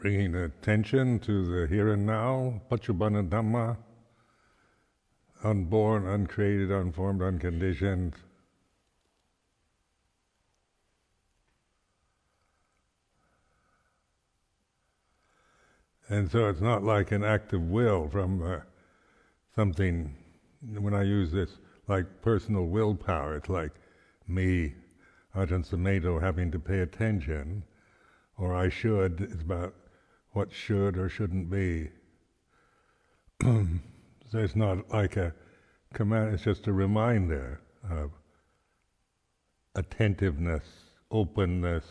bringing attention to the here and now, Paccuppanna Dhamma, unborn, uncreated, unformed, unconditioned. And so it's not like an act of will from uh, something, when I use this, like personal willpower, it's like me, Ajahn Sumedho, having to pay attention, or I should, it's about what should or shouldn't be. so it's not like a command, it's just a reminder of attentiveness, openness.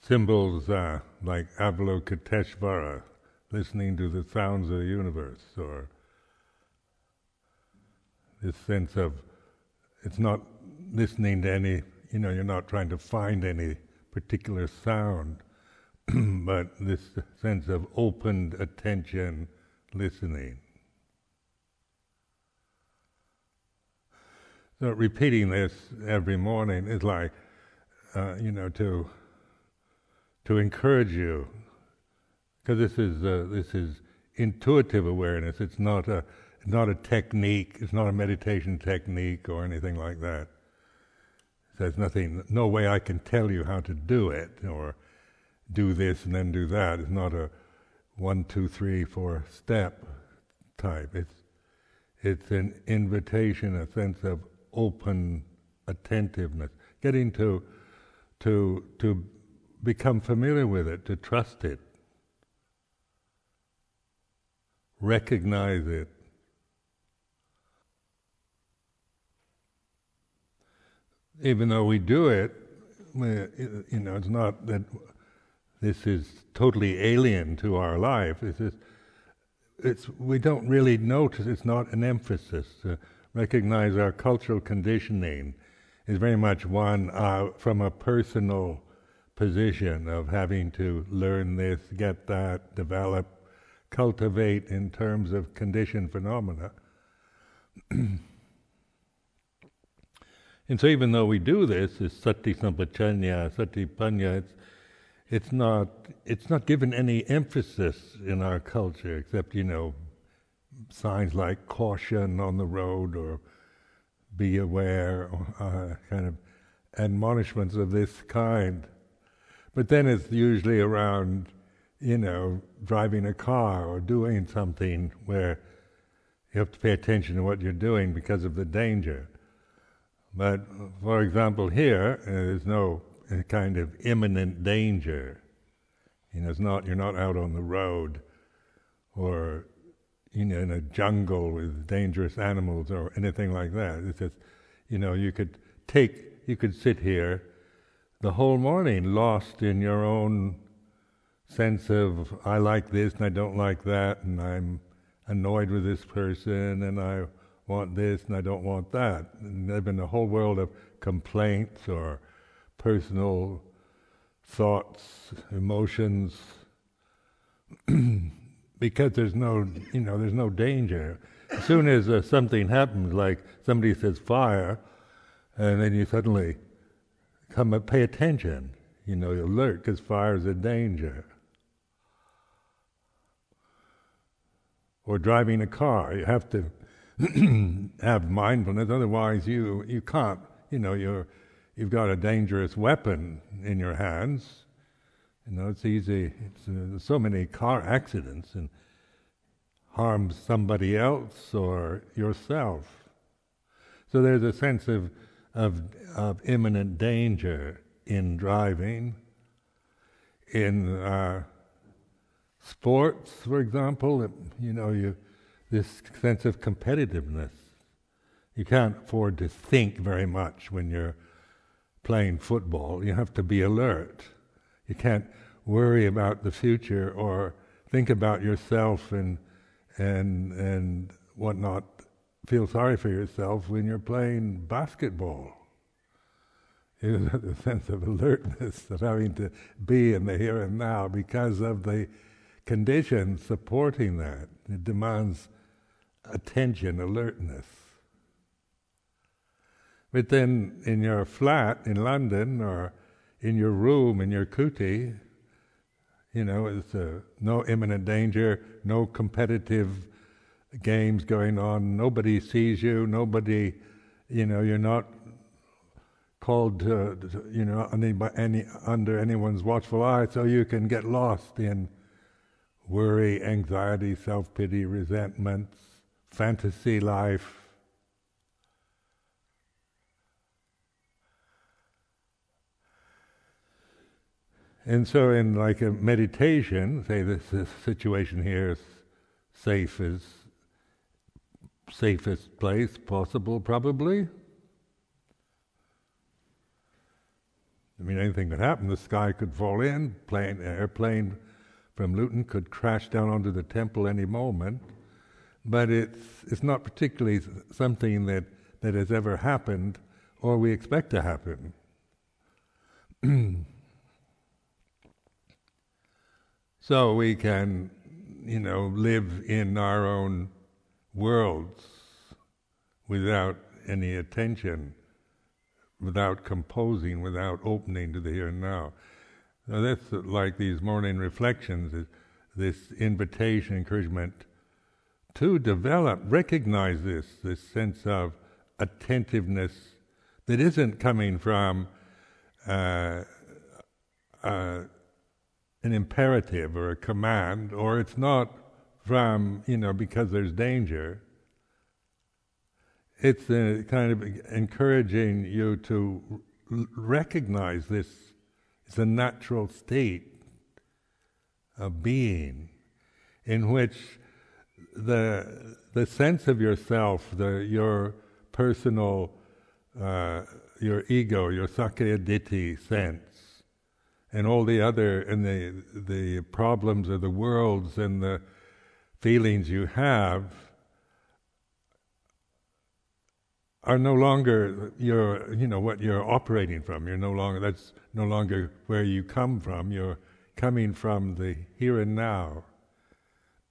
Symbols uh, like Avalokiteshvara, listening to the sounds of the universe, or this sense of it's not listening to any, you know, you're not trying to find any particular sound, but this sense of opened attention listening. So repeating this every morning is like, uh, you know, to to encourage you, because this is uh, this is intuitive awareness. It's not a not a technique. It's not a meditation technique or anything like that. There's nothing, no way I can tell you how to do it, or do this and then do that. It's not a one, two, three, four step type. It's it's an invitation, a sense of open attentiveness, getting to to to become familiar with it, to trust it, recognize it, even though we do it, you know, it's not that this is totally alien to our life. It's, just, it's we don't really notice. It's not an emphasis. To recognize our cultural conditioning is very much one uh, from a personal position of having to learn this, get that, develop, cultivate in terms of conditioned phenomena. And so, even though we do this, this sati sampajañña, sati panya, it's, it's not it's not given any emphasis in our culture, except you know signs like caution on the road or be aware, or, uh, kind of admonishments of this kind. But then it's usually around, you know, driving a car or doing something where you have to pay attention to what you're doing because of the danger. But for example, here uh, there's no uh, kind of imminent danger. You know, it's not you're not out on the road, or you know, in a jungle with dangerous animals or anything like that. It's just, you know, you could take, you could sit here the whole morning lost in your own sense of I like this and I don't like that, and I'm annoyed with this person, and I want this and I don't want that. And there's been a whole world of complaints or personal thoughts, emotions, because there's no, you know, there's no danger. As soon as uh, something happens, like somebody says fire, and then you suddenly come and pay attention, you know, you're alert because fire is a danger. Or driving a car, you have to have mindfulness. Otherwise, you you can't. You know, you're you've got a dangerous weapon in your hands. You know, it's easy. It's uh, so many car accidents and harms somebody else or yourself. So there's a sense of of of imminent danger in driving. In uh, sports, for example, you know you this sense of competitiveness. You can't afford to think very much when you're playing football. You have to be alert. You can't worry about the future or think about yourself and and and whatnot. Feel sorry for yourself when you're playing basketball. You know, the sense of alertness of having to be in the here and now because of the conditions supporting that. It demands attention, alertness. But then in your flat in London or in your room in your kuti, you know, it's uh, no imminent danger, no competitive games going on. Nobody sees you. Nobody, you know, you're not called, to, you know, any, any, under anyone's watchful eye, so you can get lost in worry, anxiety, self pity, resentments, fantasy life. And so, in like a meditation, say this, this situation here is safe as safest place possible, probably. I mean, anything could happen. The sky could fall in. Plane, airplane from Luton could crash down onto the temple any moment. But it's it's not particularly something that that has ever happened or we expect to happen. So we can, you know, live in our own worlds without any attention, without composing, without opening to the here and now. Now that's like these morning reflections, this invitation, encouragement to develop, recognize this, this sense of attentiveness that isn't coming from uh, uh, an imperative or a command, or it's not from, you know, because there's danger. It's a kind of encouraging you to r- recognize this. It's a natural state of being in which the the sense of yourself, the your personal, uh, your ego, your sakkaya ditthi sense, and all the other and the the problems of the worlds and the feelings you have are no longer your you know what you're operating from. You're no longer that's no longer where you come from. You're coming from the here and now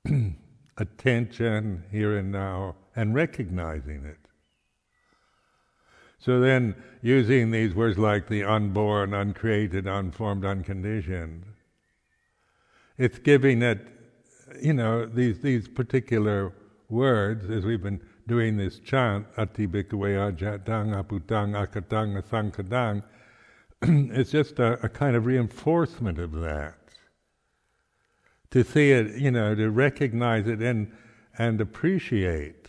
attention here and now and recognizing it so then, using these words like the unborn, uncreated, unformed, unconditioned, it's giving it, you know, these these particular words as we've been doing this chant, Atthi Bhikkhave Ajatang Abhutang Akatang Asankhatang, it's just a, a kind of reinforcement of that. To see it, you know, to recognize it and and appreciate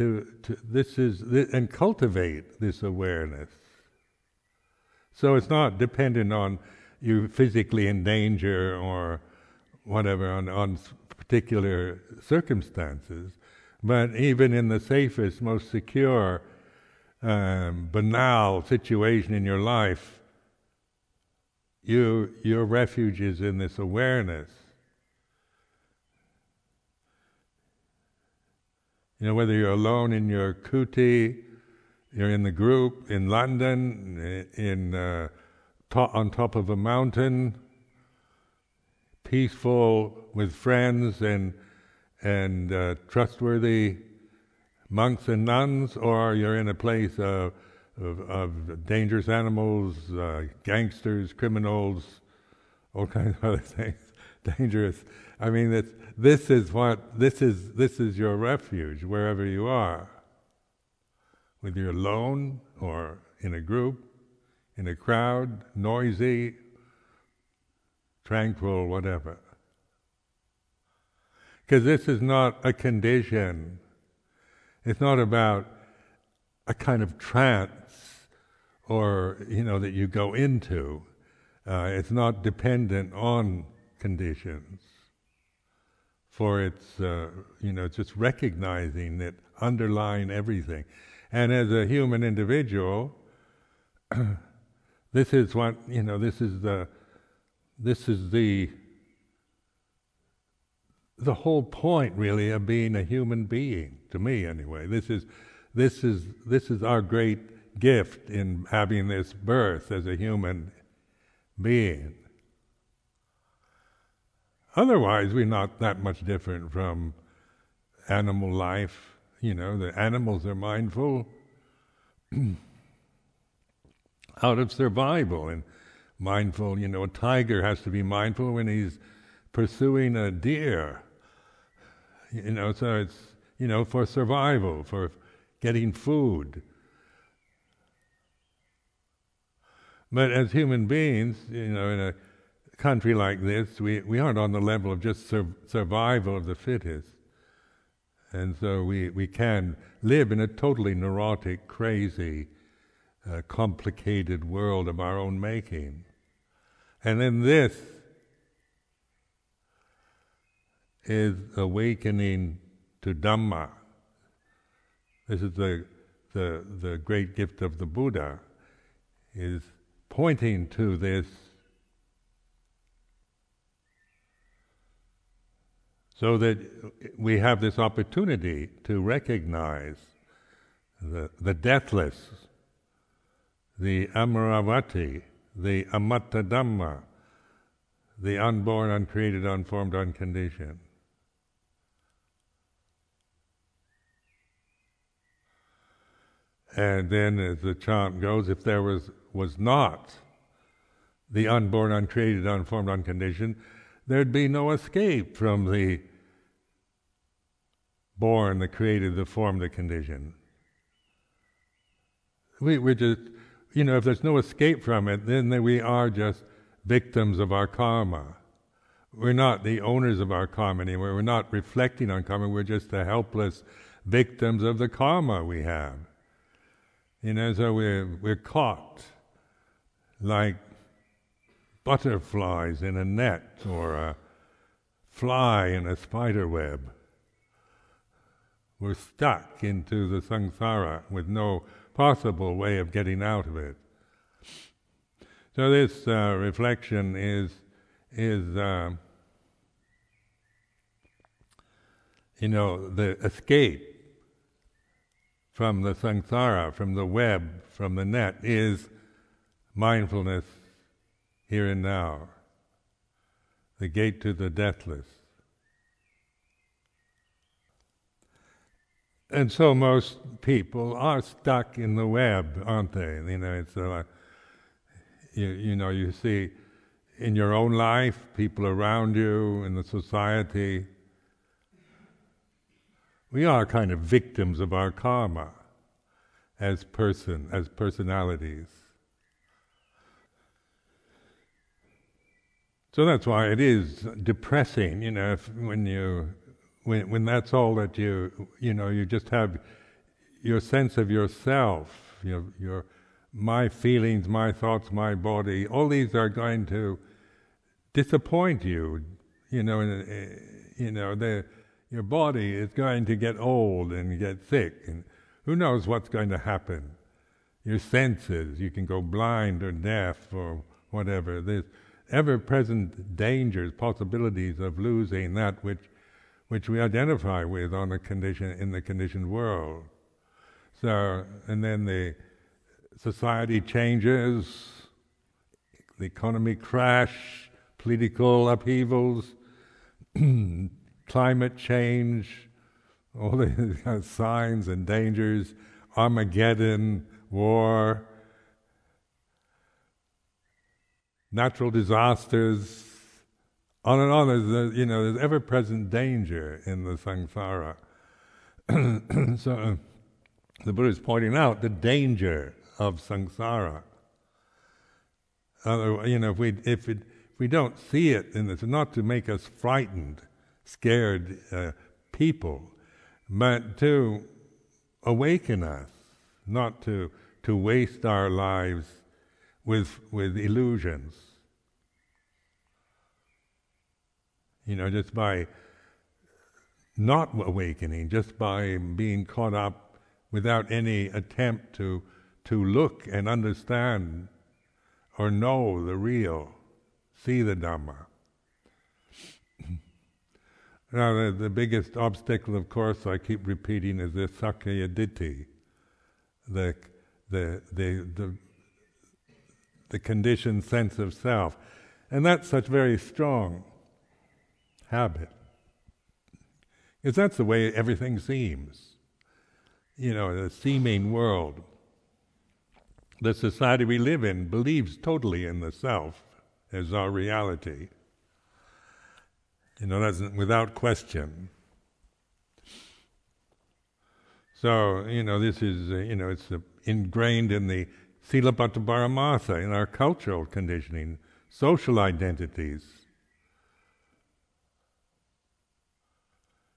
to, to this is this, and cultivate this awareness. So it's not dependent on you physically in danger or whatever on, on particular circumstances, but even in the safest, most secure, um, banal situation in your life, you your refuge is in this awareness. You know, whether you're alone in your kuti, you're in the group in London, in uh, to- on top of a mountain, peaceful with friends and and uh, trustworthy monks and nuns, or you're in a place of, of, of dangerous animals, uh, gangsters, criminals, all kinds of other things, dangerous. I mean, it's this is what this is this is your refuge wherever you are. Whether you're alone or in a group in a crowd noisy tranquil whatever. Because this is not a condition. It's not about a kind of trance or you know that you go into uh, it's not dependent on conditions for its, uh, you know, just recognizing that underlying everything. And as a human individual, this is what, you know, this is the, this is the, the whole point really of being a human being, to me anyway. This is, this is, this is our great gift in having this birth as a human being. Otherwise, we're not that much different from animal life. You know, the animals are mindful. out of survival. And mindful, you know, a tiger has to be mindful when he's pursuing a deer. You know, so it's, you know, for survival, for getting food. But as human beings, you know, in a country like this, we, we aren't on the level of just sur- survival of the fittest. And so we, we can live in a totally neurotic, crazy, uh, complicated world of our own making. And then this is awakening to Dhamma. This is the, the, the great gift of the Buddha, is pointing to this so that we have this opportunity to recognize the, the deathless, the Amaravati, the Amata Dhamma, the unborn, uncreated, unformed, unconditioned. And then, as the chant goes, if there was, was not the unborn, uncreated, unformed, unconditioned, there'd be no escape from the born, the created, the formed, the conditioned. We, we're just, you know, if there's no escape from it, then we are just victims of our karma. We're not the owners of our karma anymore. We're not reflecting on karma. We're just the helpless victims of the karma we have. You know, so we're, we're caught like butterflies in a net or a fly in a spider web. We're stuck into the samsara with no possible way of getting out of it. So this uh, reflection is is uh, you know the escape from the samsara, from the web, from the net is mindfulness here and now, the gate to the deathless. And so most people are stuck in the web, aren't they? You know, it's uh, you, you know, you see in your own life, people around you, in the society. We are kind of victims of our karma as person, as personalities. So that's why it is depressing, you know, if, when you when when that's all that you you know you just have your sense of yourself, your your my feelings, my thoughts, my body, all these are going to disappoint you. You know, uh, you know, the, your body is going to get old and get sick, and who knows what's going to happen. Your senses, you can go blind or deaf or whatever. There's ever-present dangers, possibilities of losing that which which we identify with on the condition in the conditioned world. So, and then the society changes, the economy crash, political upheavals, climate change, all the signs and dangers, Armageddon, war, natural disasters, on and on. There's, you know, there's ever-present danger in the samsara. so the Buddha is pointing out the danger of samsara. Uh, you know, if we if, it, if we don't see it, and it's not to make us frightened, scared uh, people, but to awaken us, not to to waste our lives with with illusions. You know, just by not awakening, just by being caught up without any attempt to to look and understand or know the real, see the Dhamma. now, the, the biggest obstacle, of course, I keep repeating, is the sakkaya ditthi, the, the, the, the, the conditioned sense of self. And that's such very strong habit. Because that's the way everything seems. You know, the seeming world. the society we live in believes totally in the self as our reality. You know, that's without question. So, you know, this is, uh, you know, it's uh, ingrained in the Paramartha, in our cultural conditioning, social identities,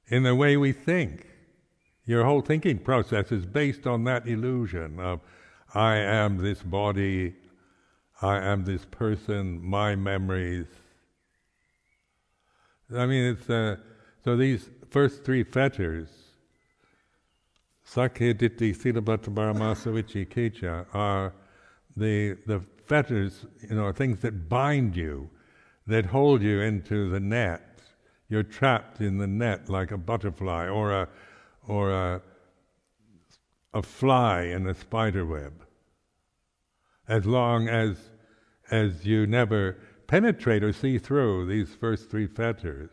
in the way we think. Your whole thinking process is based on that illusion of I am this body, I am this person, my memories. I mean, it's uh, so these first three fetters, Sakkaya Ditthi Silabbata Paramasa Vicikiccha, are the the fetters, you know, things that bind you, that hold you into the net. You're trapped in the net like a butterfly or a or a a fly in a spider web as long as as you never penetrate or see through these first three fetters.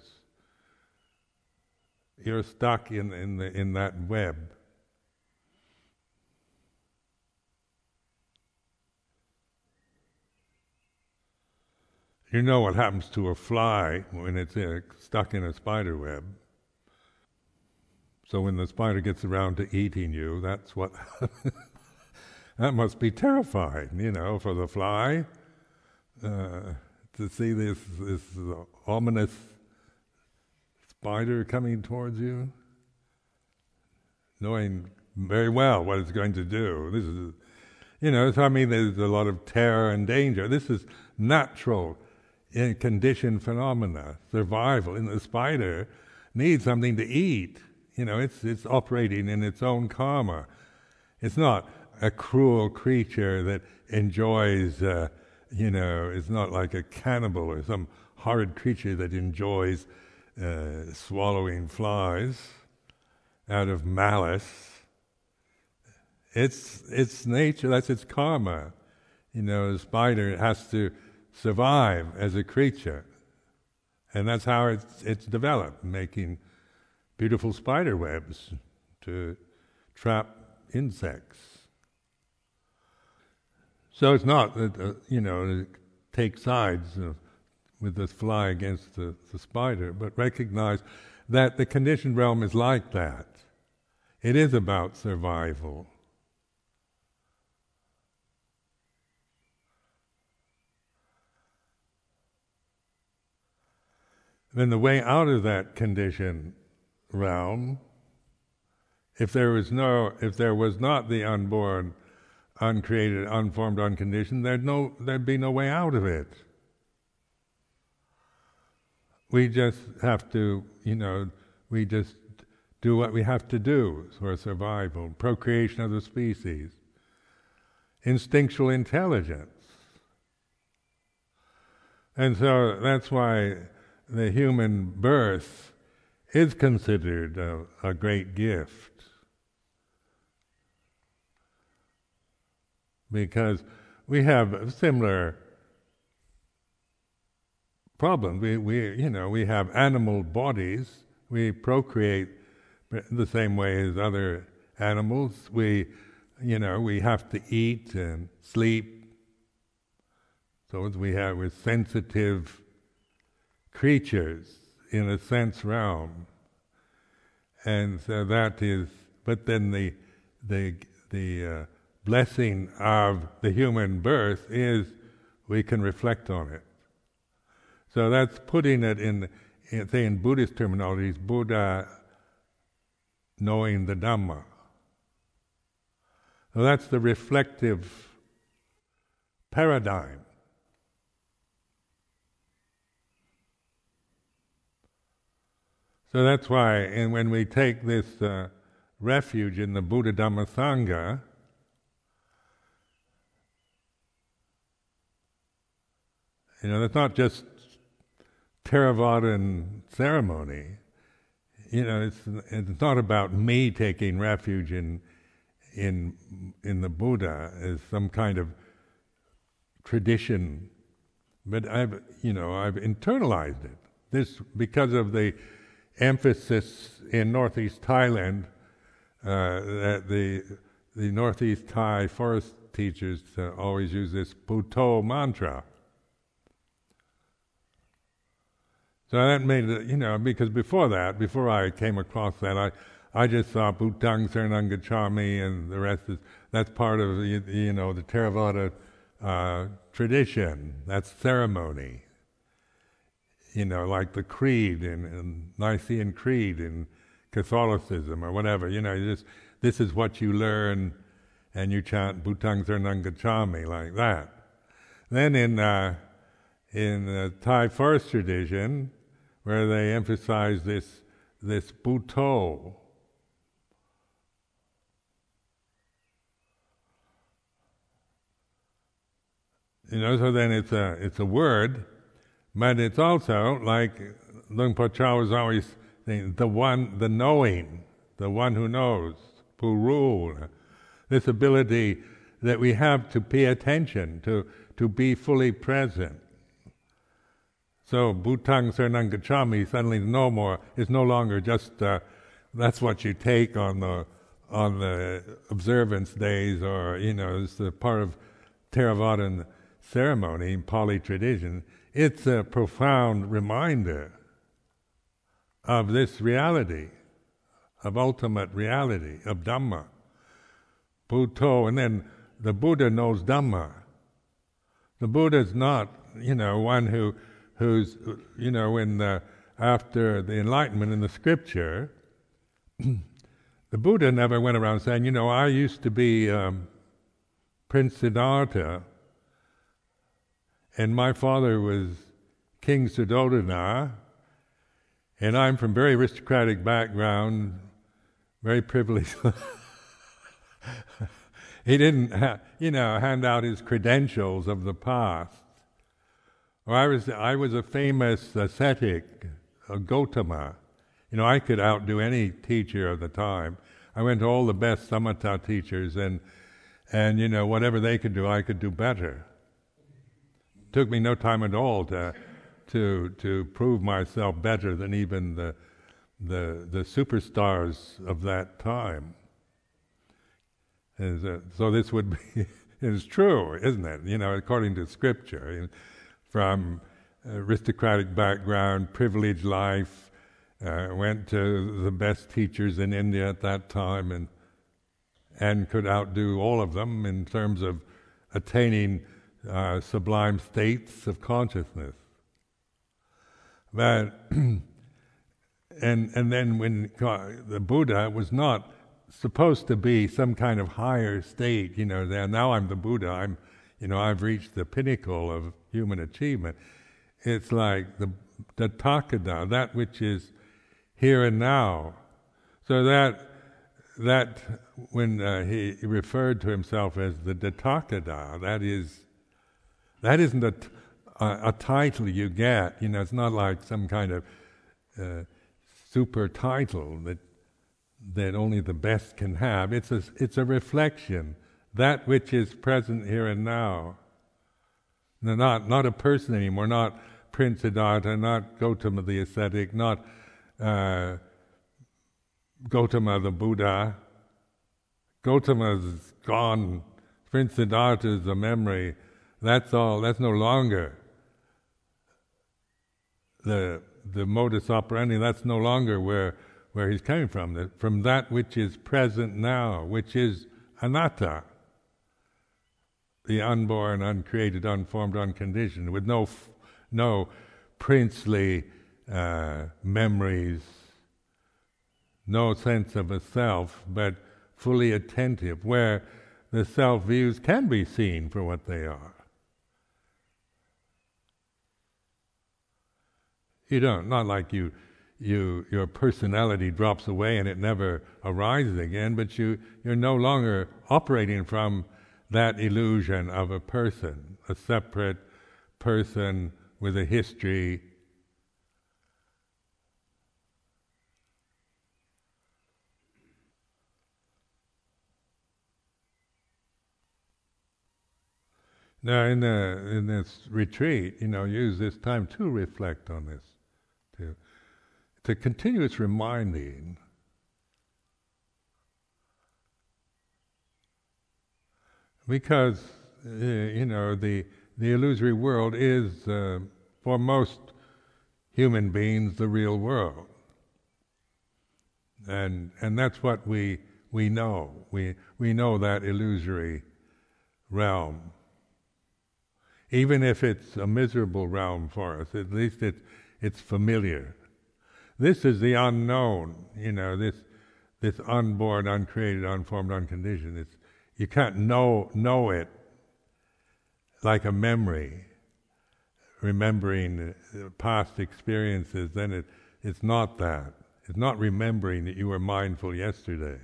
You're stuck in, in, the, in that web. You know what happens to a fly when it's uh, stuck in a spider web. So when the spider gets around to eating you, that's what That must be terrifying, you know, for the fly uh, to see this this ominous spider coming towards you, knowing very well what it's going to do. This is, you know, so I mean, there's a lot of terror and danger. This is natural in conditioned phenomena, survival. And the spider needs something to eat. You know, it's it's operating in its own karma. It's not a cruel creature that enjoys, uh, you know, it's not like a cannibal or some horrid creature that enjoys uh, swallowing flies out of malice. It's its nature, that's its karma. You know, a spider has to survive as a creature. And that's how it's, it's developed, making beautiful spider webs to trap insects. So it's not that, uh, you know, take sides uh, with the fly against the, the spider, but recognize that the conditioned realm is like that. It is about survival. Then the way out of that conditioned realm, if there was no, if there was not the unborn uncreated, unformed, unconditioned, there'd, no, there'd be no way out of it. We just have to, you know, we just do what we have to do for survival, procreation of the species, instinctual intelligence. And so that's why the human birth is considered a, a great gift. because we have similar problems. We, we, you know, we have animal bodies. We procreate the same way as other animals. We, you know, we have to eat and sleep. So we have, we're sensitive creatures in a sense realm, and so that is. But then the the the uh, blessing of the human birth is we can reflect on it. So that's putting it in, in say in Buddhist terminology, Buddha knowing the Dhamma. So that's the reflective paradigm. So that's why, and when we take this uh, refuge in the Buddha Dhamma Sangha, You know, it's not just Theravada ceremony. You know, it's it's not about me taking refuge in in in the Buddha as some kind of tradition, but I've you know I've internalized it. This because of the emphasis in northeast Thailand uh, that the the northeast Thai forest teachers to always use this Buddho mantra. So that made it, you know, because before that, before I came across that, I, I just saw Buddhang Saranam Gacchami and the rest is, that's part of, you, you know, the Theravada uh, tradition. That's ceremony. You know, like the creed in, in Nicene Creed in Catholicism or whatever. You know, just, this is what you learn and you chant Buddhang Saranam Gacchami like that. Then in, uh, in the Thai forest tradition, where they emphasize this, this Buddho, You know, so then it's a it's a word, but it's also like Luang Por Chah was always saying, the one, the knowing, the one who knows, Purul, this ability that we have to pay attention, to, to be fully present. So Buddhang Gacchami suddenly no more is no longer just uh, that's what you take on the on the observance days, or you know, it's a part of Theravada ceremony Pali tradition. It's a profound reminder of this reality, of ultimate reality, of Dhamma. Buddho, and then the Buddha knows Dhamma. The Buddha is not, you know, one who who's, you know, in the, after the Enlightenment in the scripture, the Buddha never went around saying, you know, I used to be um, Prince Siddhartha, and my father was King Suddhodana, and I'm from very aristocratic background, very privileged. he didn't, ha- you know, hand out his credentials of the past. Or I was, I was a famous ascetic, a Gotama. You know, I could outdo any teacher of the time. I went to all the best samatha teachers, and, and you know, whatever they could do, I could do better. Took me no time at all to, to, to prove myself better than even the, the, the superstars of that time. so this would be, is true, isn't it? You know, according to scripture from aristocratic background, privileged life, uh, went to the best teachers in India at that time and and could outdo all of them in terms of attaining uh, sublime states of consciousness. But and and then when the Buddha was not supposed to be some kind of higher state, you know, now I'm the Buddha, I'm you know, I've reached the pinnacle of human achievement. It's like the, the Tathagata, that which is here and now. So that that when uh, he referred to himself as the Tathagata, that is that isn't a, a, a, title you get. You know, it's not like some kind of uh, super title that that only the best can have. It's a it's a reflection that which is present here and now. Not, not a person anymore, not Prince Siddhartha, not Gautama the ascetic, not uh, the Buddha. Gautama's gone. Prince Siddhartha is a memory. That's all. That's no longer the the modus operandi. That's no longer where where he's coming from. The, from that which is present now, which is anatta the unborn, uncreated, unformed, unconditioned, with no, f- no princely uh, memories, no sense of a self, but fully attentive, where the self views can be seen for what they are. You don't, not like you, you, your personality drops away and it never arises again, but you, you're no longer operating from that illusion of a person, a separate person with a history. Now, in, the, in this retreat, you know, use this time to reflect on this, to continue its reminding because uh, you know the the illusory world is uh, for most human beings the real world, and and that's what we we know. We we know that illusory realm. Even if it's a miserable realm for us, at least it, it's familiar. This is the unknown, you know, this, this unborn, uncreated, unformed, unconditioned. It's, you can't know, know it like a memory, remembering past experiences, then it, it's not that. It's not remembering that you were mindful yesterday.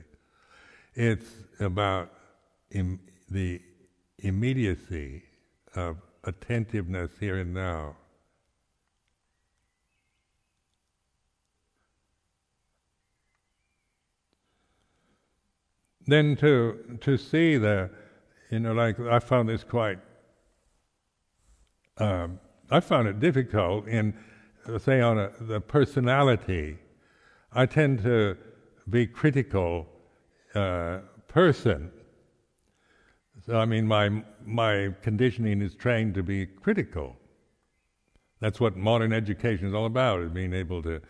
It's about Im- the immediacy of attentiveness here and now. Then to to see the, you know, like I found this quite. Um, I found it difficult in, say, on a, the personality. I tend to be critical uh, person so I mean, my my conditioning is trained to be critical. That's what modern education is all about: is being able to,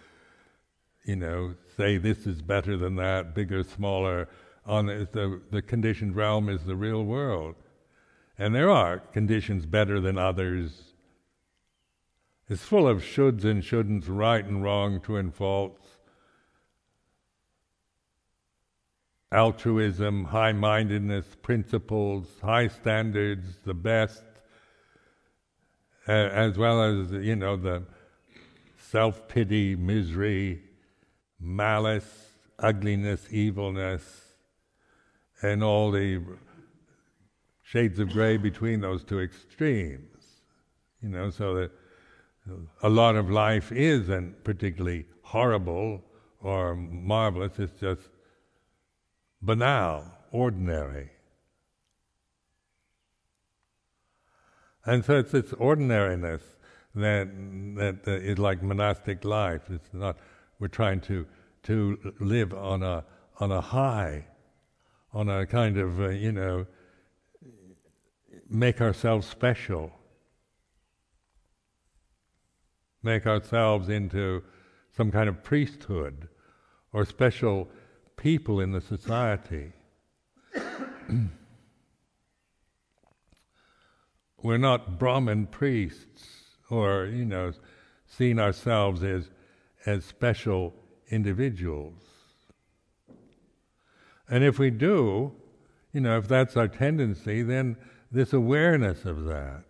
you know, say this is better than that, bigger, smaller. On the the conditioned realm is the real world, and there are conditions better than others. It's full of shoulds and shouldn'ts, right and wrong, true and false. altruism, high mindedness, principles, high standards, the best, uh, as well as, you know, the self pity, misery, malice, ugliness, evilness, and all the shades of gray between those two extremes. You know, so that a lot of life isn't particularly horrible or marvelous, it's just banal, ordinary. And so it's this ordinariness that that uh, is like monastic life. It's not we're trying to to live on a on a high, on a kind of uh, you know make ourselves special, make ourselves into some kind of priesthood or special people in the society. We're not Brahmin priests or, you know, seeing ourselves as, as special individuals. And if we do, you know, if that's our tendency, then this awareness of that.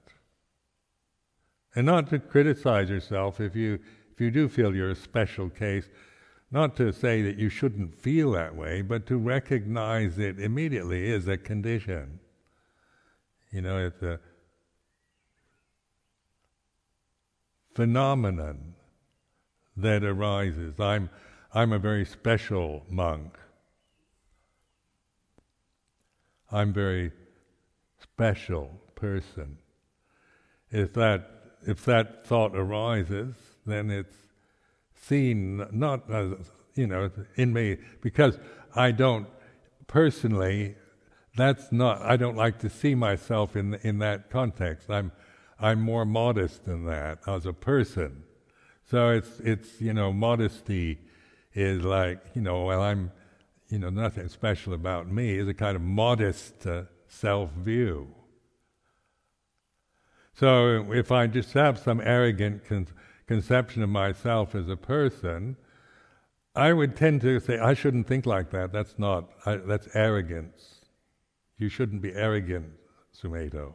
And not to criticize yourself if you if you do feel you're a special case, not to say that you shouldn't feel that way, but to recognize it immediately is a condition. You know, it's a phenomenon that arises. I'm, I'm a very special monk. I'm very special person. If that if that thought arises, then it's seen not as you know in me because I don't personally. That's not. I don't like to see myself in in that context. I'm I'm more modest than that as a person. So it's it's you know modesty is like you know well I'm you know nothing special about me is a kind of modest uh, self view. So if I just have some arrogant con- conception of myself as a person, I would tend to say, I shouldn't think like that. That's not, I, that's arrogance. You shouldn't be arrogant, Sumedho.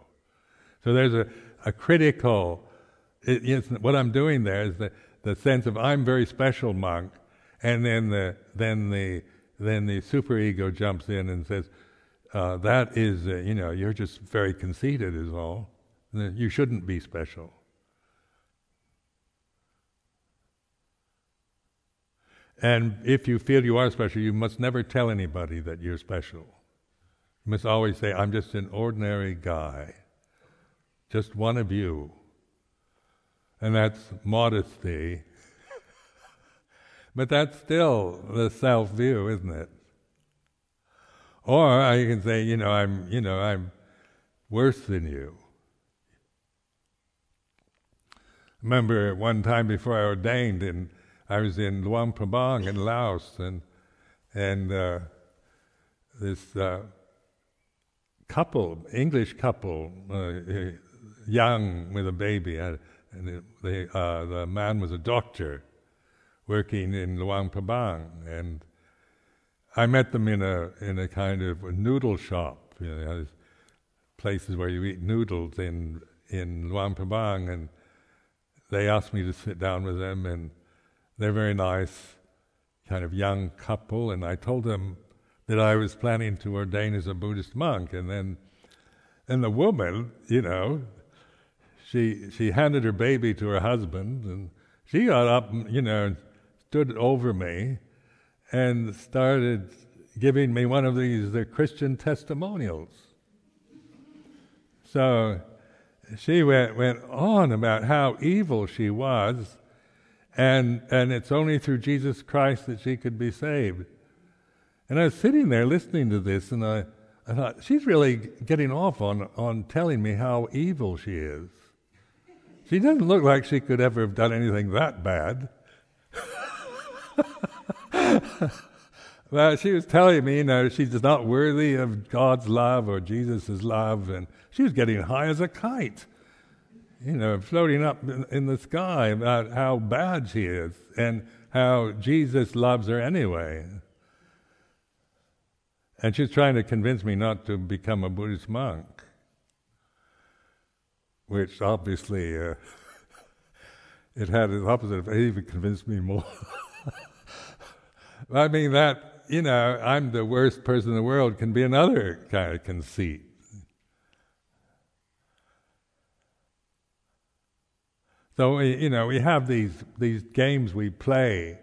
So there's a, a critical, it, what I'm doing there is the, the sense of I'm very special monk, and then the, then the, then the superego jumps in and says, uh, that is, uh, you know, you're just very conceited is all. You shouldn't be special. And if you feel you are special, you must never tell anybody that you're special. You must always say, I'm just an ordinary guy, just one of you. And that's modesty. But that's still the self view, isn't it? Or I can say, you know, I'm, you know, I'm, worse than you. remember one time before I ordained, and I was in Luang Prabang in Laos, and and uh, this uh, couple, English couple, uh, young with a baby, and they, uh, the man was a doctor working in Luang Prabang, and I met them in a in a kind of a noodle shop, you know, places where you eat noodles in in Luang Prabang, and they asked me to sit down with them, and they're very nice, kind of young couple, and I told them that I was planning to ordain as a Buddhist monk, and then, and the woman, you know, she she handed her baby to her husband, and she got up, you know, stood over me, and started giving me one of these the Christian testimonials. So she went, went on about how evil she was, and, and it's only through Jesus Christ that she could be saved. And I was sitting there listening to this, and I, I thought, she's really getting off on, on telling me how evil she is. She doesn't look like she could ever have done anything that bad. well, she was telling me, you know, she's not worthy of God's love or Jesus' love, and she was getting high as a kite, you know, floating up in, in the sky about how bad she is and how Jesus loves her anyway. And she's trying to convince me not to become a Buddhist monk, which obviously uh, it had its opposite effect. It even convinced me more. I mean, that, you know, I'm the worst person in the world can be another kind of conceit. So we, you know, we have these these games we play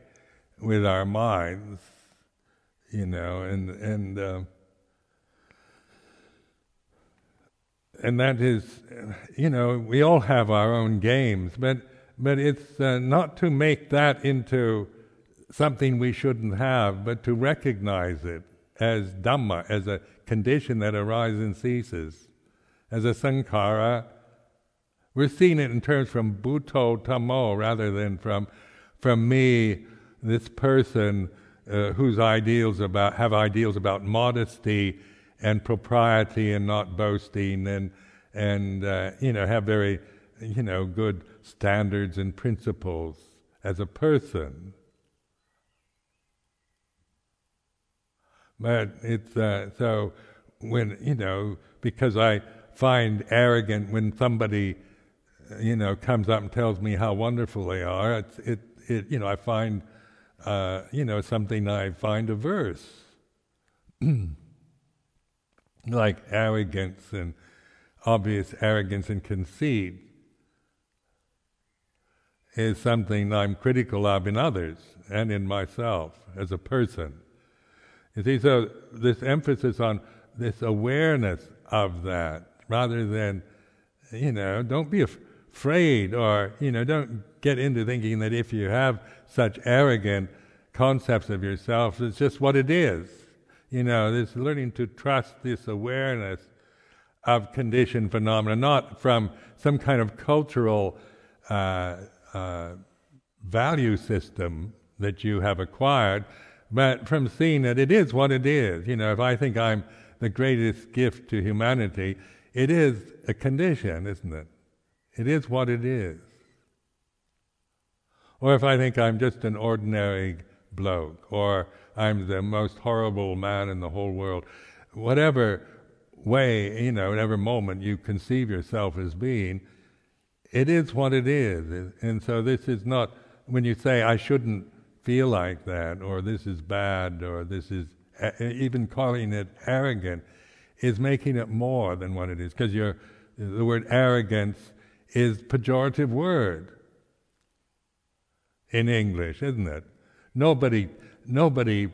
with our minds, you know, and and uh, and that is, you know, we all have our own games, but but it's uh, not to make that into something we shouldn't have, but to recognize it as Dhamma, as a condition that arises and ceases, as a sankhara we're seeing it in terms from Buddho Dhammo rather than from, from me, this person uh, whose ideals about have ideals about modesty and propriety and not boasting and and uh, you know have very you know good standards and principles as a person. But it's uh, so when you know because I find arrogant when somebody you know, comes up and tells me how wonderful they are, it's, it, it, you know, I find, uh, you know, something I find averse. like arrogance and obvious arrogance and conceit is something I'm critical of in others and in myself as a person. See, so this emphasis on this awareness of that rather than, you know, don't be afraid afraid or, you know, don't get into thinking that if you have such arrogant concepts of yourself, it's just what it is. You know, this learning to trust this awareness of conditioned phenomena, not from some kind of cultural uh, uh, value system that you have acquired, but from seeing that it is what it is. You know, if I think I'm the greatest gift to humanity, it is a condition, isn't it? It is what it is. Or if I think I'm just an ordinary bloke, or I'm the most horrible man in the whole world, whatever way, you know, whatever moment you conceive yourself as being, it is what it is. And so this is not, when you say, I shouldn't feel like that, or this is bad, or this is, even calling it arrogant, is making it more than what it is. Because the word arrogance is pejorative word in English, isn't it? Nobody, nobody,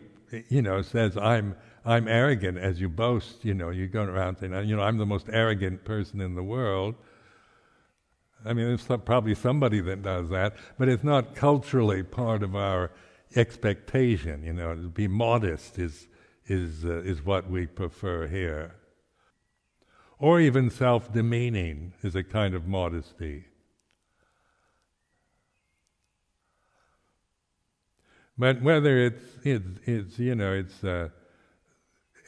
you know, says I'm I'm arrogant as you boast. You know, you go around saying, you know, I'm the most arrogant person in the world. I mean, there's probably somebody that does that, but it's not culturally part of our expectation. You know, be modest is is uh, is what we prefer here. or even self demeaning is a kind of modesty. But whether it's, it's, it's you know, it's uh,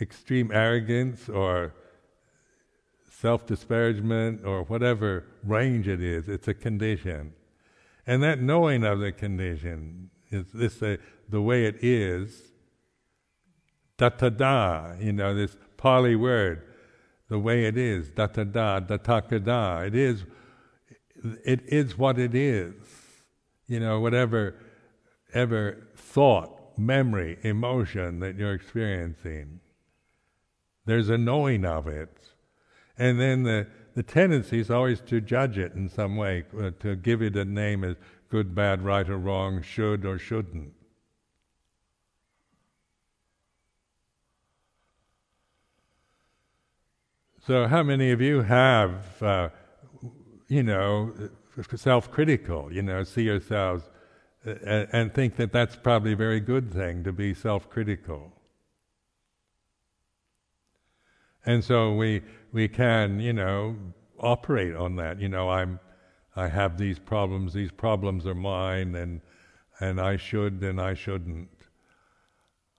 extreme arrogance or self disparagement or whatever range it is, it's a condition. And that knowing of the condition is this uh, the way it is, tathata, you know, this Pali word, the way it is, tathata, tathagata. It is, it is what it is. You know, whatever ever thought, memory, emotion that you're experiencing. There's a knowing of it. And then the, the tendency is always to judge it in some way, uh, to give it a name as good, bad, right or wrong, should or shouldn't. So, how many of you have, uh, you know, self critical, you know, see yourselves uh, and think that that's probably a very good thing to be self critical? And so we we can, you know, operate on that. You know, I'm I have these problems, these problems are mine and and I should and I shouldn't.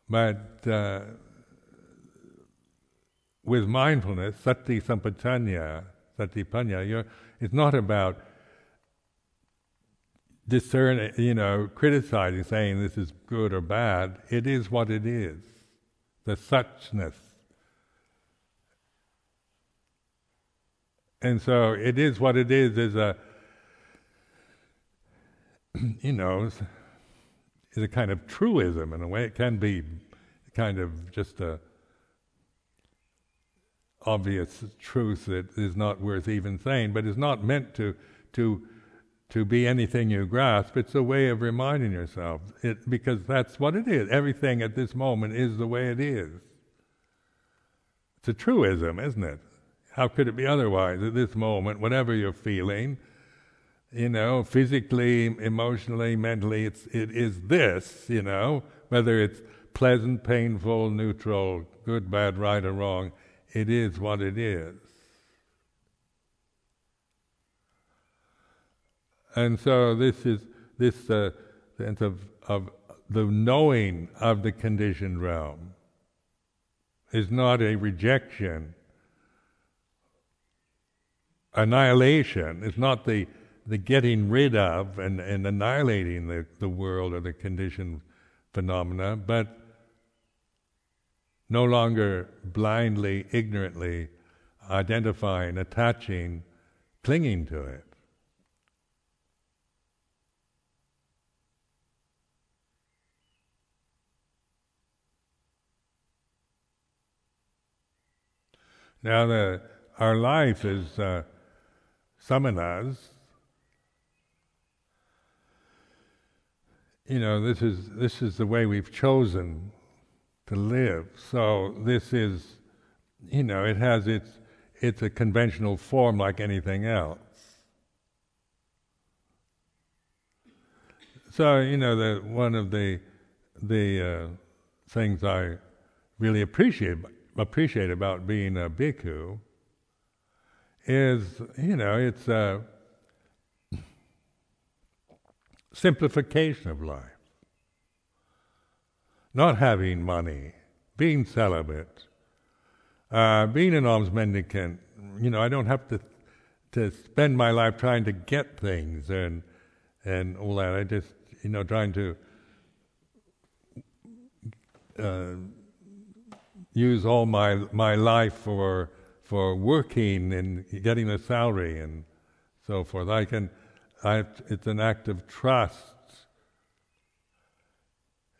But uh, with mindfulness, sati sampajañña, satipanya, it's not about discerning, you know, criticizing, saying this is good or bad. It is what it is. The suchness. And so it is what it is is a, you know, is a kind of truism in a way. It can be kind of just a obvious truth that is not worth even saying, but is not meant to to to be anything you grasp. It's a way of reminding yourself, it, because that's what it is. Everything at this moment is the way it is. It's a truism, isn't it? How could it be otherwise at this moment, whatever you're feeling, you know, physically, emotionally, mentally, it's, it is this, you know, whether it's pleasant, painful, neutral, good, bad, right, or wrong, it is what it is. And so this is this uh, sense of, of the knowing of the conditioned realm is not a rejection. Annihilation is not the, the getting rid of and, and annihilating the, the world or the conditioned phenomena, but no longer blindly, ignorantly identifying, attaching, clinging to it. Now, the, our life is uh, samanas. You know, this is this is the way we've chosen to live. So this is, you know, it has its it's a conventional form like anything else. So you know, one of the the uh, things I really appreciate appreciate about being a bhikkhu is, you know, it's a simplification of life. Not having money, being celibate, uh, being an alms mendicant. You know, I don't have to to spend my life trying to get things and and all that. I just, you know, trying to uh, use all my my life for for working and getting a salary and so forth. I can, it's an act of trust.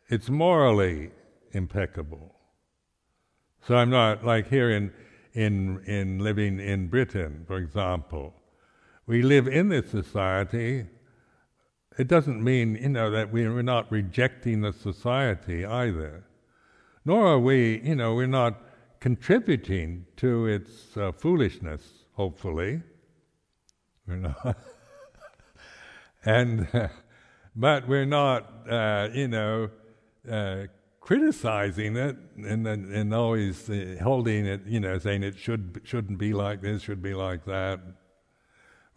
It's morally impeccable. So I'm not like here in in in living in Britain, for example. We live in this society. It doesn't mean you know that we're not rejecting the society either nor are we, you know, we're not contributing to its uh, foolishness, hopefully. We're not. and, but we're not, uh, you know, uh, criticizing it and and always uh, holding it, you know, saying it should shouldn't be like this, should be like that.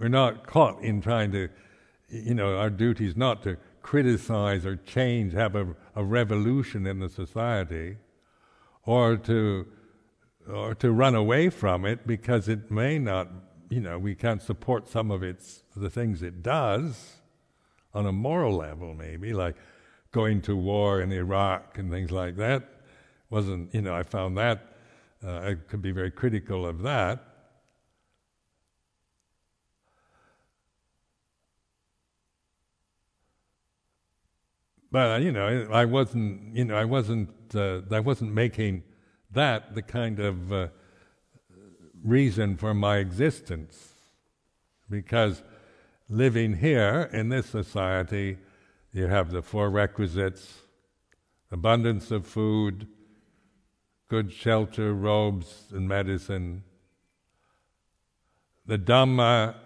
We're not caught in trying to, you know, our duty is not to criticize or change, have a, a revolution in the society, or to or to run away from it because it may not, you know, we can't support some of its the things it does on a moral level, maybe like going to war in Iraq and things like that wasn't, you know, I found that, uh, I could be very critical of that. But uh, you know, I wasn't, you know, I wasn't, uh, I wasn't making that the kind of uh, reason for my existence, because living here in this society you have the four requisites abundance of food, good shelter, robes, and medicine. The Dhamma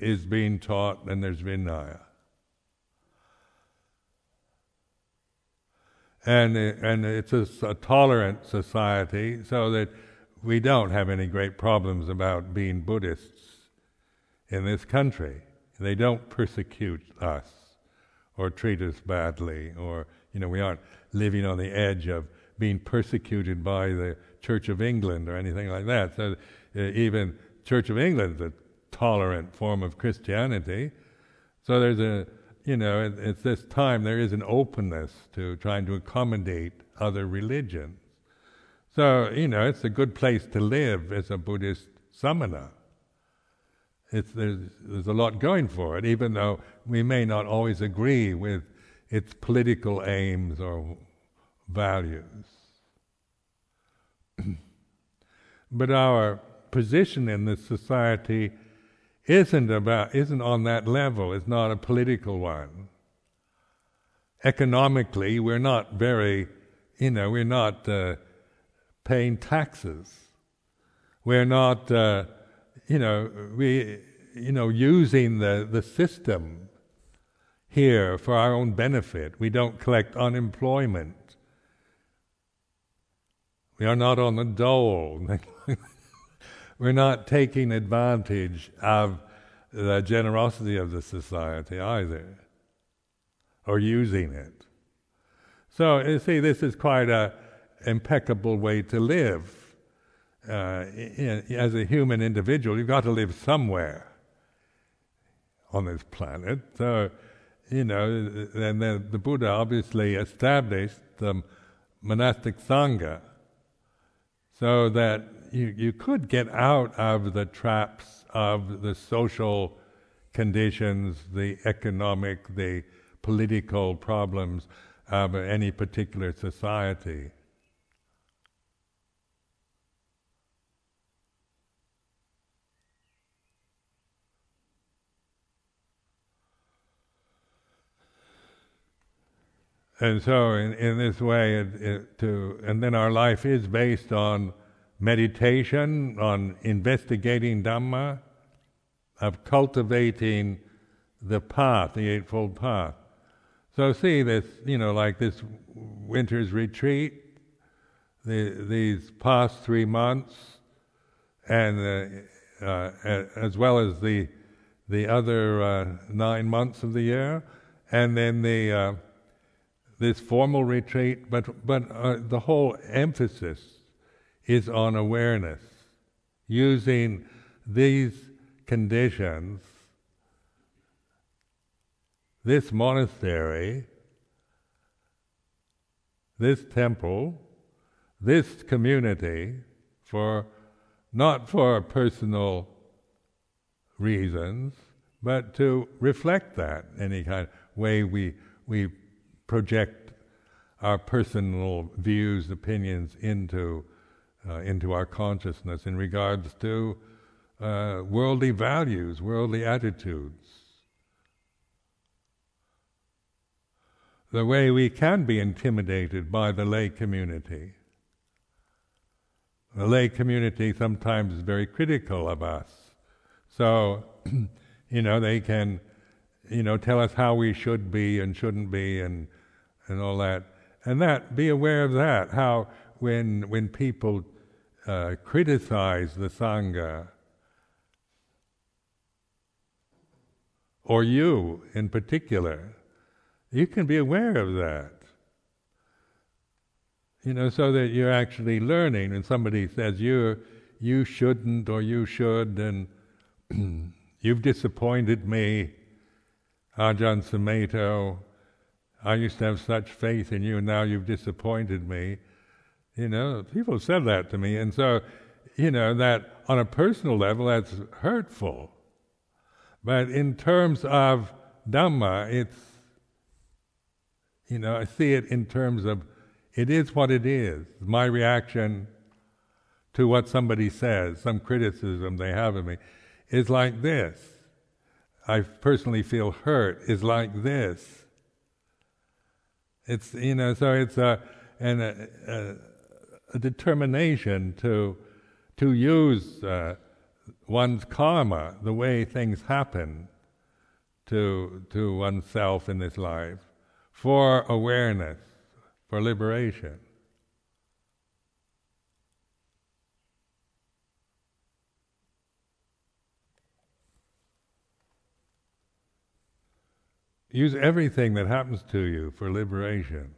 is being taught, and there's Vinaya. And, and it's a, a tolerant society, so that we don't have any great problems about being Buddhists in this country. They don't persecute us or treat us badly, or, you know, we aren't living on the edge of being persecuted by the Church of England or anything like that. So uh, even Church of England is a tolerant form of Christianity. So there's a, you know, at, at this time there is an openness to trying to accommodate other religions. So, you know, it's a good place to live as a Buddhist samana. It's, there's, there's a lot going for it, even though we may not always agree with its political aims or values. but our position in this society isn't about isn't on that level. It's not a political one. Economically, we're not very, you know, we're not uh, paying taxes. We're not uh, you know, we, you know, using the, the system here for our own benefit. We don't collect unemployment. We are not on the dole. We're not taking advantage of the generosity of the society either, or using it. So you see, this is quite a impeccable way to live uh, as a human individual, you've got to live somewhere on this planet. So, you know, and then the Buddha obviously established the monastic sangha so that you, you could get out of the traps of the social conditions, the economic, the political problems of any particular society. And so, in, in this way, it, it, to and then our life is based on meditation, on investigating Dhamma, of cultivating the path, the Eightfold Path. So, see this, you know, like this winter's retreat, the, these past three months, and uh, uh, as well as the the other uh, nine months of the year, and then the uh, this formal retreat, but, but uh, the whole emphasis is on awareness, using these conditions, this monastery, this temple, this community, for not for personal reasons, but to reflect that any kind of way we we project our personal views, opinions into uh, into our consciousness in regards to uh, worldly values, worldly attitudes. The way we can be intimidated by the lay community. The lay community sometimes is very critical of us. So, you know, they can, you know, tell us how we should be and shouldn't be and and all that. And that, be aware of that, how when, when people uh, criticize the Sangha, or you in particular, you can be aware of that. You know, so that you're actually learning. And somebody says you you shouldn't or you should, and you've disappointed me, Ajahn Sumedho. I used to have such faith in you, and now you've disappointed me. You know, people said that to me, and so, you know, that on a personal level, that's hurtful. But in terms of Dhamma, it's, you know, I see it in terms of it is what it is. My reaction to what somebody says, some criticism they have of me, is like this. I personally feel hurt, is like this. It's, you know, so it's a, an, a, a determination to, to use uh, one's karma, the way things happen to, to oneself in this life, for awareness, for liberation. Use everything that happens to you for liberation.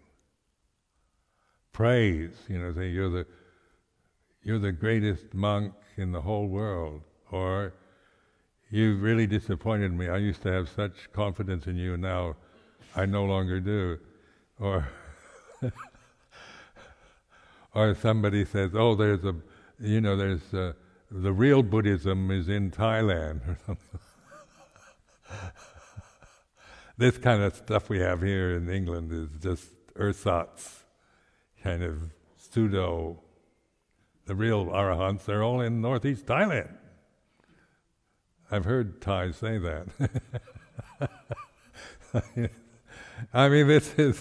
Praise, you know, say you're the you're the greatest monk in the whole world, or you've really disappointed me. I used to have such confidence in you, and now I no longer do. Or or somebody says, "Oh, there's a, you know, there's a, the real Buddhism is in Thailand," or something this kind of stuff we have here in England is just ersatz, kind of pseudo. The real arahants, they're all in northeast Thailand. I've heard Thais say that. I mean, this is,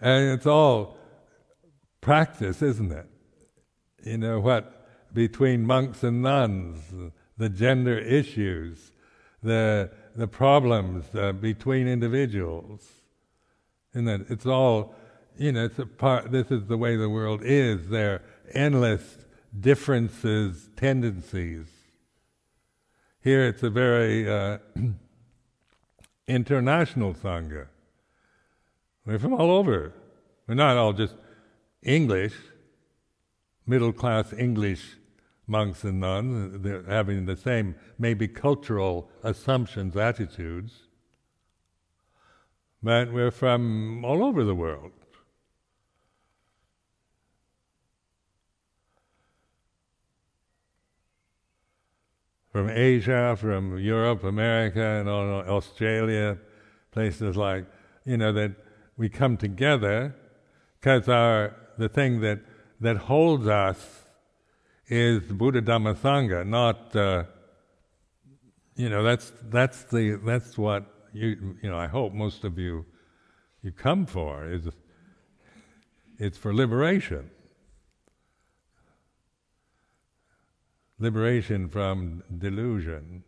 and it's all practice, isn't it? You know what, between monks and nuns, the gender issues, the the problems uh, between individuals. And that it's all, you know, it's a part, this is the way the world is. There are endless differences, tendencies. Here it's a very uh, international Sangha. We're from all over. We're not all just English, middle class English monks and nuns, they're having the same, maybe cultural assumptions, attitudes, but we're from all over the world. From Asia, from Europe, America, and Australia, places like, you know, that we come together because our the thing that that holds us is Buddha Dhamma Sangha, not uh, you know that's that's the that's what you you know I hope most of you you come for is it's for liberation. Liberation from delusion.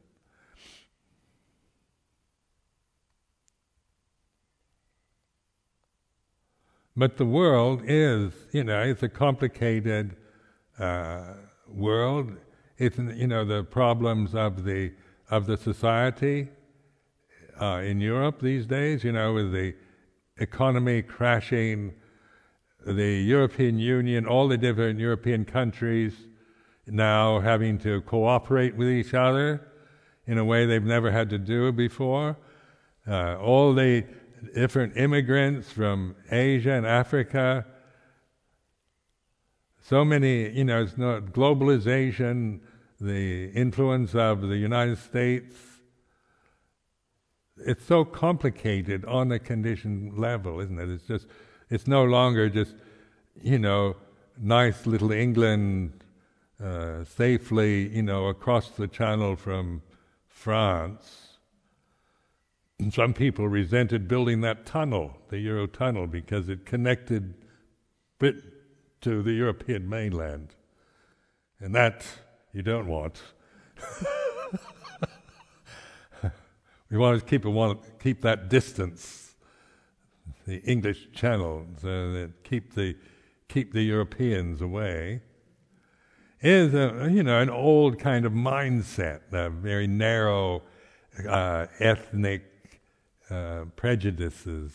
But the world is, you know, it's a complicated uh, world. It's you know the problems of the of the society uh, in Europe these days. You know, with the economy crashing, the European Union, all the different European countries now having to cooperate with each other in a way they've never had to do before. Uh, all the different immigrants from Asia and Africa so many, you know, it's not globalization, the influence of the United States. It's so complicated on a condition level, isn't it? It's just, it's no longer just, you know, nice little England uh, safely, you know, across the channel from France. And some people resented building that tunnel, the Euro tunnel, because it connected Britain to the European mainland. And that you don't want. we want to keep, keep that distance. the English Channel so that keep the keep the Europeans away, is a, you know an old kind of mindset, a very narrow uh, ethnic uh, prejudices.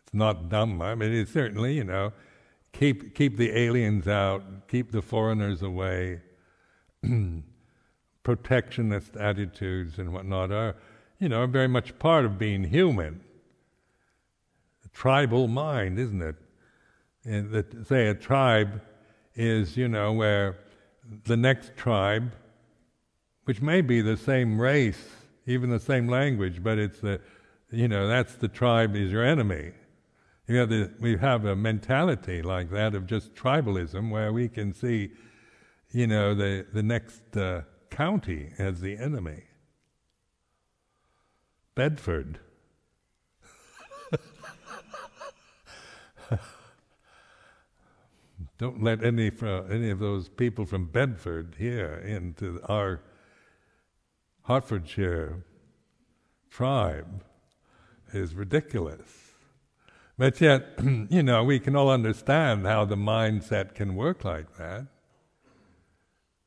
It's not dumb. I mean it's certainly you know keep keep the aliens out, keep the foreigners away. Protectionist attitudes and whatnot are, you know, very much part of being human tribal mind, isn't it? And that, say a tribe is, you know, where the next tribe, which may be the same race, even the same language, but it's the, you know, that's the tribe is your enemy. The, we have a mentality like that of just tribalism where we can see, you know, the, the next uh, county as the enemy. Bedford. Don't let any any of those people from Bedford here into our Hertfordshire tribe is ridiculous. But yet, you know, we can all understand how the mindset can work like that.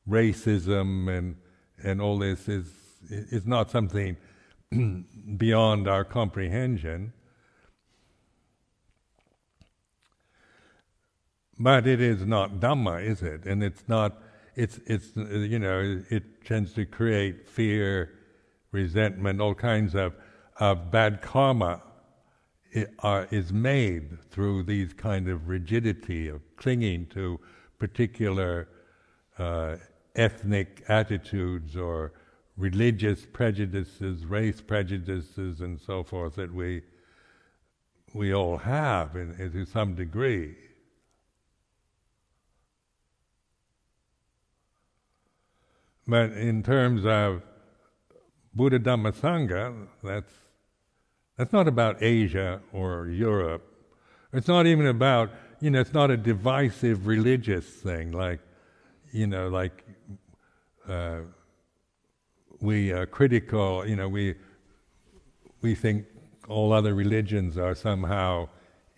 Racism and and all this is is not something beyond our comprehension. But it is not Dhamma, is it? And it's not, it's, it's you know, it tends to create fear, resentment, all kinds of, of bad karma are, is made through these kind of rigidity of clinging to particular uh, ethnic attitudes or religious prejudices, race prejudices, and so forth that we we all have in, in, to some degree. But in terms of Buddha Dhamma Sangha, that's that's not about Asia or Europe. It's not even about you know. It's not a divisive religious thing like you know like uh, we are critical. You know we we think all other religions are somehow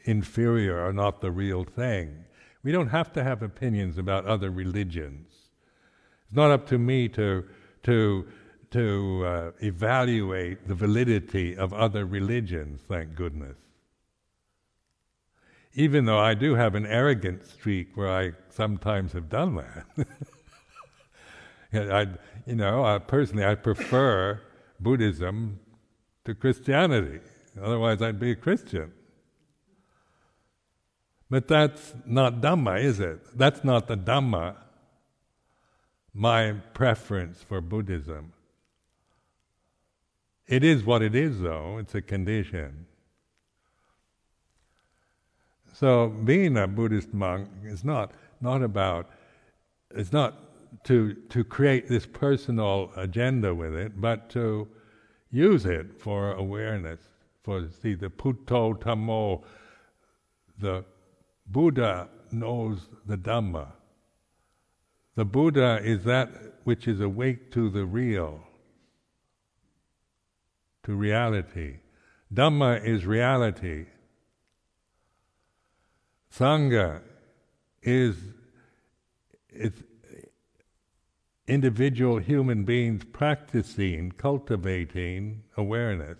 inferior or not the real thing. We don't have to have opinions about other religions. It's not up to me to, to, to uh, evaluate the validity of other religions, thank goodness. Even though I do have an arrogant streak where I sometimes have done that. I, you know, I, personally, I prefer Buddhism to Christianity. Otherwise, I'd be a Christian. But that's not Dhamma, is it? That's not the Dhamma my preference for Buddhism. It is what it is, though, it's a condition. So, being a Buddhist monk is not, not about, it's not to, to create this personal agenda with it, but to use it for awareness, for, see, the Buddho Dhammo, the Buddha knows the Dhamma. The Buddha is that which is awake to the real, to reality. Dhamma is reality. Sangha is it's individual human beings practicing, cultivating awareness.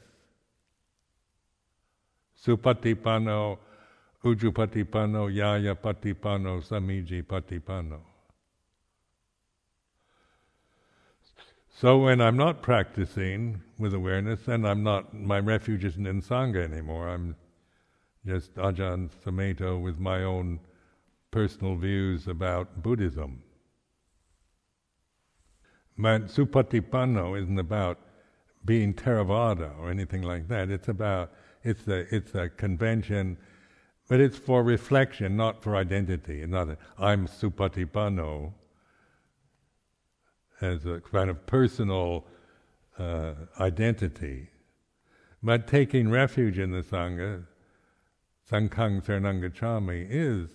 Supatipanno, Ujupatipanno, Ñaya Patipanno, Samici Patipanno. So when I'm not practicing with awareness, and I'm not, my refuge isn't in Sangha anymore. I'm just Ajahn Sumedho with my own personal views about Buddhism. But Supatipanno isn't about being Theravada or anything like that. It's about, it's a, it's a convention, but it's for reflection, not for identity. Not, a, I'm Supatipanno as a kind of personal uh, identity. But taking refuge in the Sangha, Sanghang Saranang Gacchami, is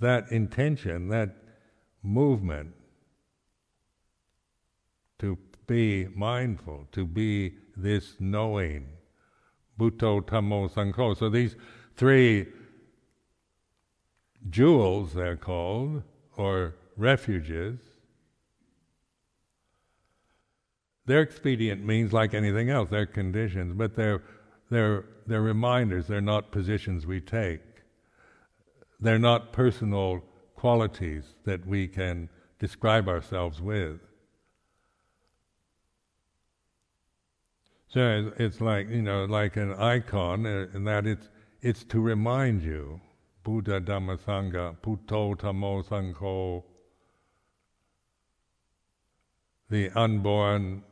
that intention, that movement to be mindful, to be this knowing Buddho, Dhammo, Sangho. So these three jewels, they're called, or refuges, they're expedient means like anything else. They're conditions, but they're, they're, they're reminders. They're not positions we take. They're not personal qualities that we can describe ourselves with. So it's like you know, like an icon, uh, in that it's it's to remind you, Buddha Dhamma Sangha, Buddho Dhammo Sangho, the unborn,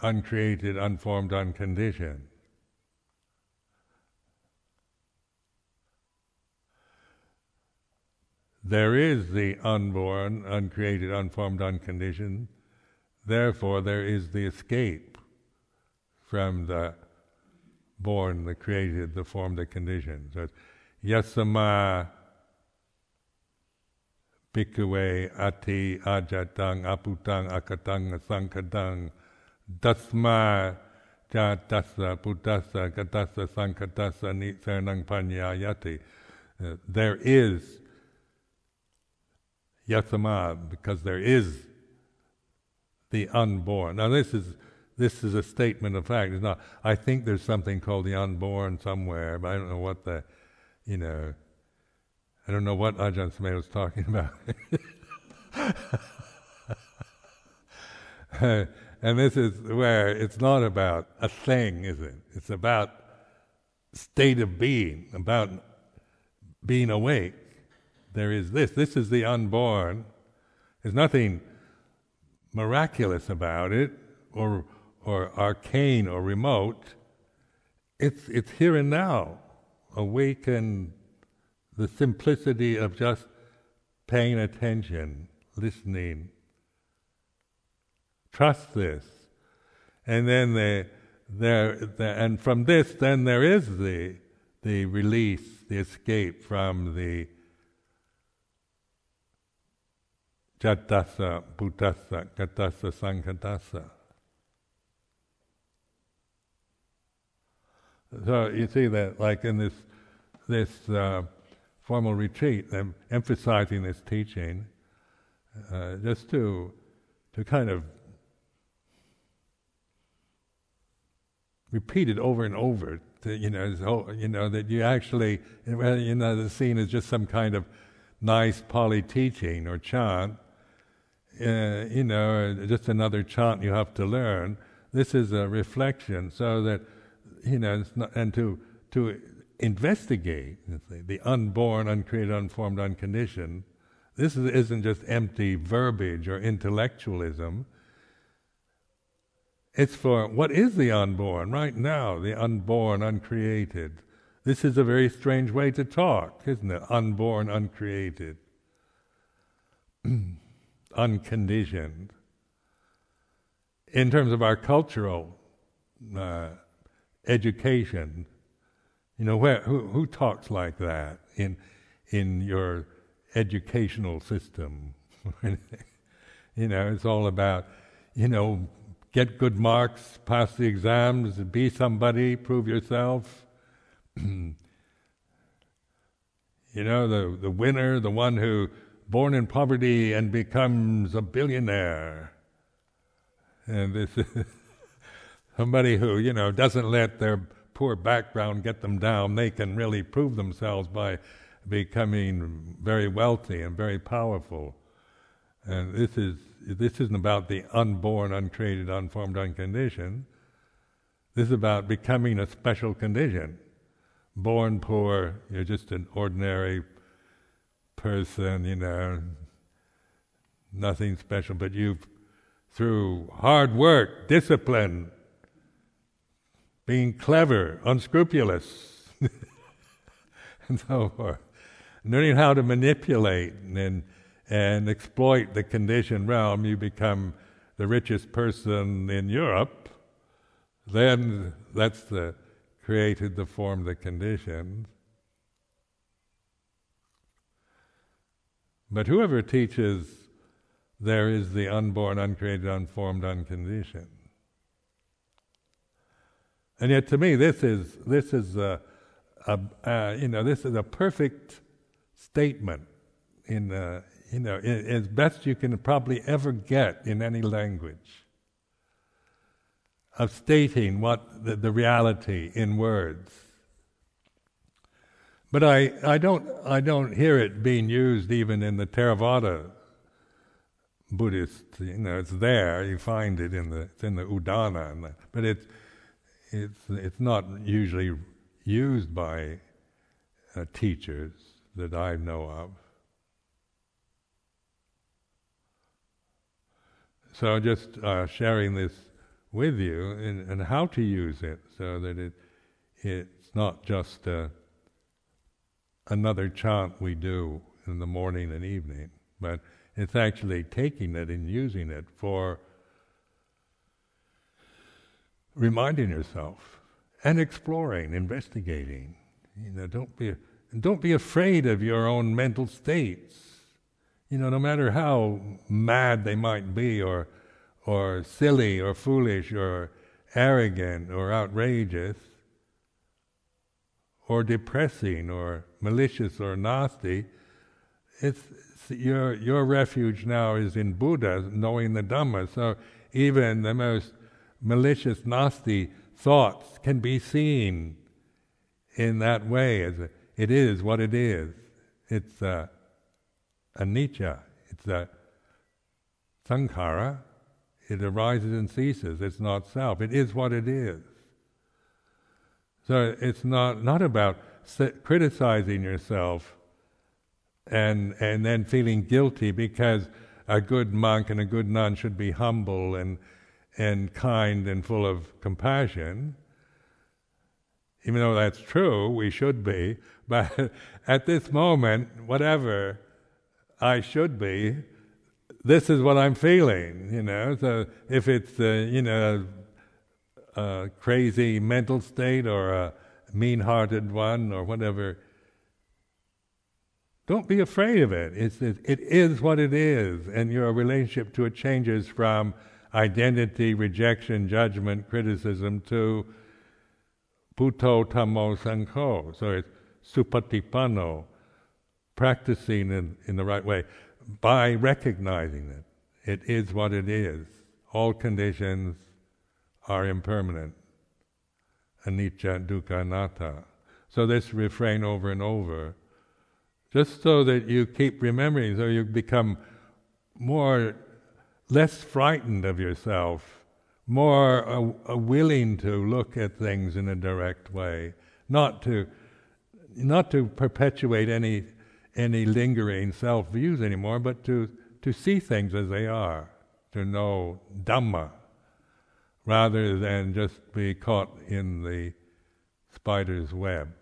uncreated, unformed, unconditioned. There is the unborn, uncreated, unformed, unconditioned. Therefore, there is the escape from the born, the created, the formed, the conditioned. So yasama bhikkhave atthi ajatang abhutang akatang asankhatang dasma jatasa bhutasa katasa sankatasa nissaranang panyayati. Uh, there is yasama because there is the unborn. Now this is this is a statement of fact. It's not. I think there's something called the unborn somewhere, but I don't know what the, you know, I don't know what Ajahn Sumedho was talking about. and this is where it's not about a thing, is it? It's about state of being, about being awake. There is this. This is the unborn. There's nothing miraculous about it, or or arcane or remote. It's, it's here and now. Awaken the simplicity of just paying attention, listening. Trust this. And then the, there, the, and from this, then there is the, the release, the escape from the jatasa, bhutasa, katasa, sankatasa. So you see that, like in this this uh, formal retreat, I'm emphasizing this teaching, uh, just to to kind of repeat it over and over. To, you know, so, you know that you actually, you know, the scene is just some kind of nice Pali teaching or chant. Uh, you know, just another chant you have to learn. This is a reflection, so that you know, not, and to to investigate the unborn, uncreated, unformed, unconditioned. This is, isn't just empty verbiage or intellectualism. It's for what is the unborn right now, the unborn, uncreated. This is a very strange way to talk, isn't it? Unborn, uncreated, unconditioned. In terms of our cultural uh, education. You know, where, who, who talks like that in, in your educational system? you know, it's all about, you know, get good marks, pass the exams, be somebody, prove yourself. you know, the, the winner, the one who born in poverty and becomes a billionaire. And this is somebody who, you know, doesn't let their poor background get them down. They can really prove themselves by becoming very wealthy and very powerful. And this is this isn't about the unborn, uncreated, unformed, unconditioned. This is about becoming a special condition. Born poor, you're just an ordinary person, you know, nothing special, but you've, through hard work, discipline, being clever, unscrupulous, and so forth. Learning how to manipulate and, and exploit the conditioned realm, you become the richest person in Europe, then that's the created the form, the conditioned. But whoever teaches there is the unborn, uncreated, unformed, unconditioned, And yet, to me, this is this is a, a uh, you know this is a perfect statement in uh, you know as best you can probably ever get in any language of stating what the, the reality in words. But I, I don't I don't hear it being used even in the Theravada Buddhist. You know, it's there. You find it in the it's in the Udana, but it's it's it's not usually used by uh, teachers that I know of. So just uh, sharing this with you and, and, how to use it so that it it's not just uh, another chant we do in the morning and evening, but it's actually taking it and using it for reminding yourself and exploring, investigating. You know, don't be don't be afraid of your own mental states. You know, no matter how mad they might be, or or silly, or foolish, or arrogant, or outrageous, or depressing, or malicious, or nasty. It's your your refuge now is in Buddha, knowing the Dhamma. So even the most malicious, nasty thoughts can be seen in that way as it is what it is. It's a, anicca. It's a sankhara. It arises and ceases. It's not self. It is what it is. So it's not not about criticizing yourself and and then feeling guilty because a good monk and a good nun should be humble and and kind and full of compassion. Even though that's true, we should be. But at this moment, whatever I should be, this is what I'm feeling. You know, so if it's uh, you know a crazy mental state or a mean-hearted one or whatever, don't be afraid of it. It's, it, it is what it is, and your relationship to it changes from identity, rejection, judgment, criticism to Buddho Dhammo Sangho. So it's supatipanno, practicing in, in the right way by recognizing it. It is what it is. All conditions are impermanent. Anicca, dukkha, anatta. So this refrain over and over, just so that you keep remembering, so you become more less frightened of yourself, more willing to look at things in a direct way, not to not to perpetuate any any lingering self views anymore, but to to see things as they are, to know Dhamma, rather than just be caught in the spider's web.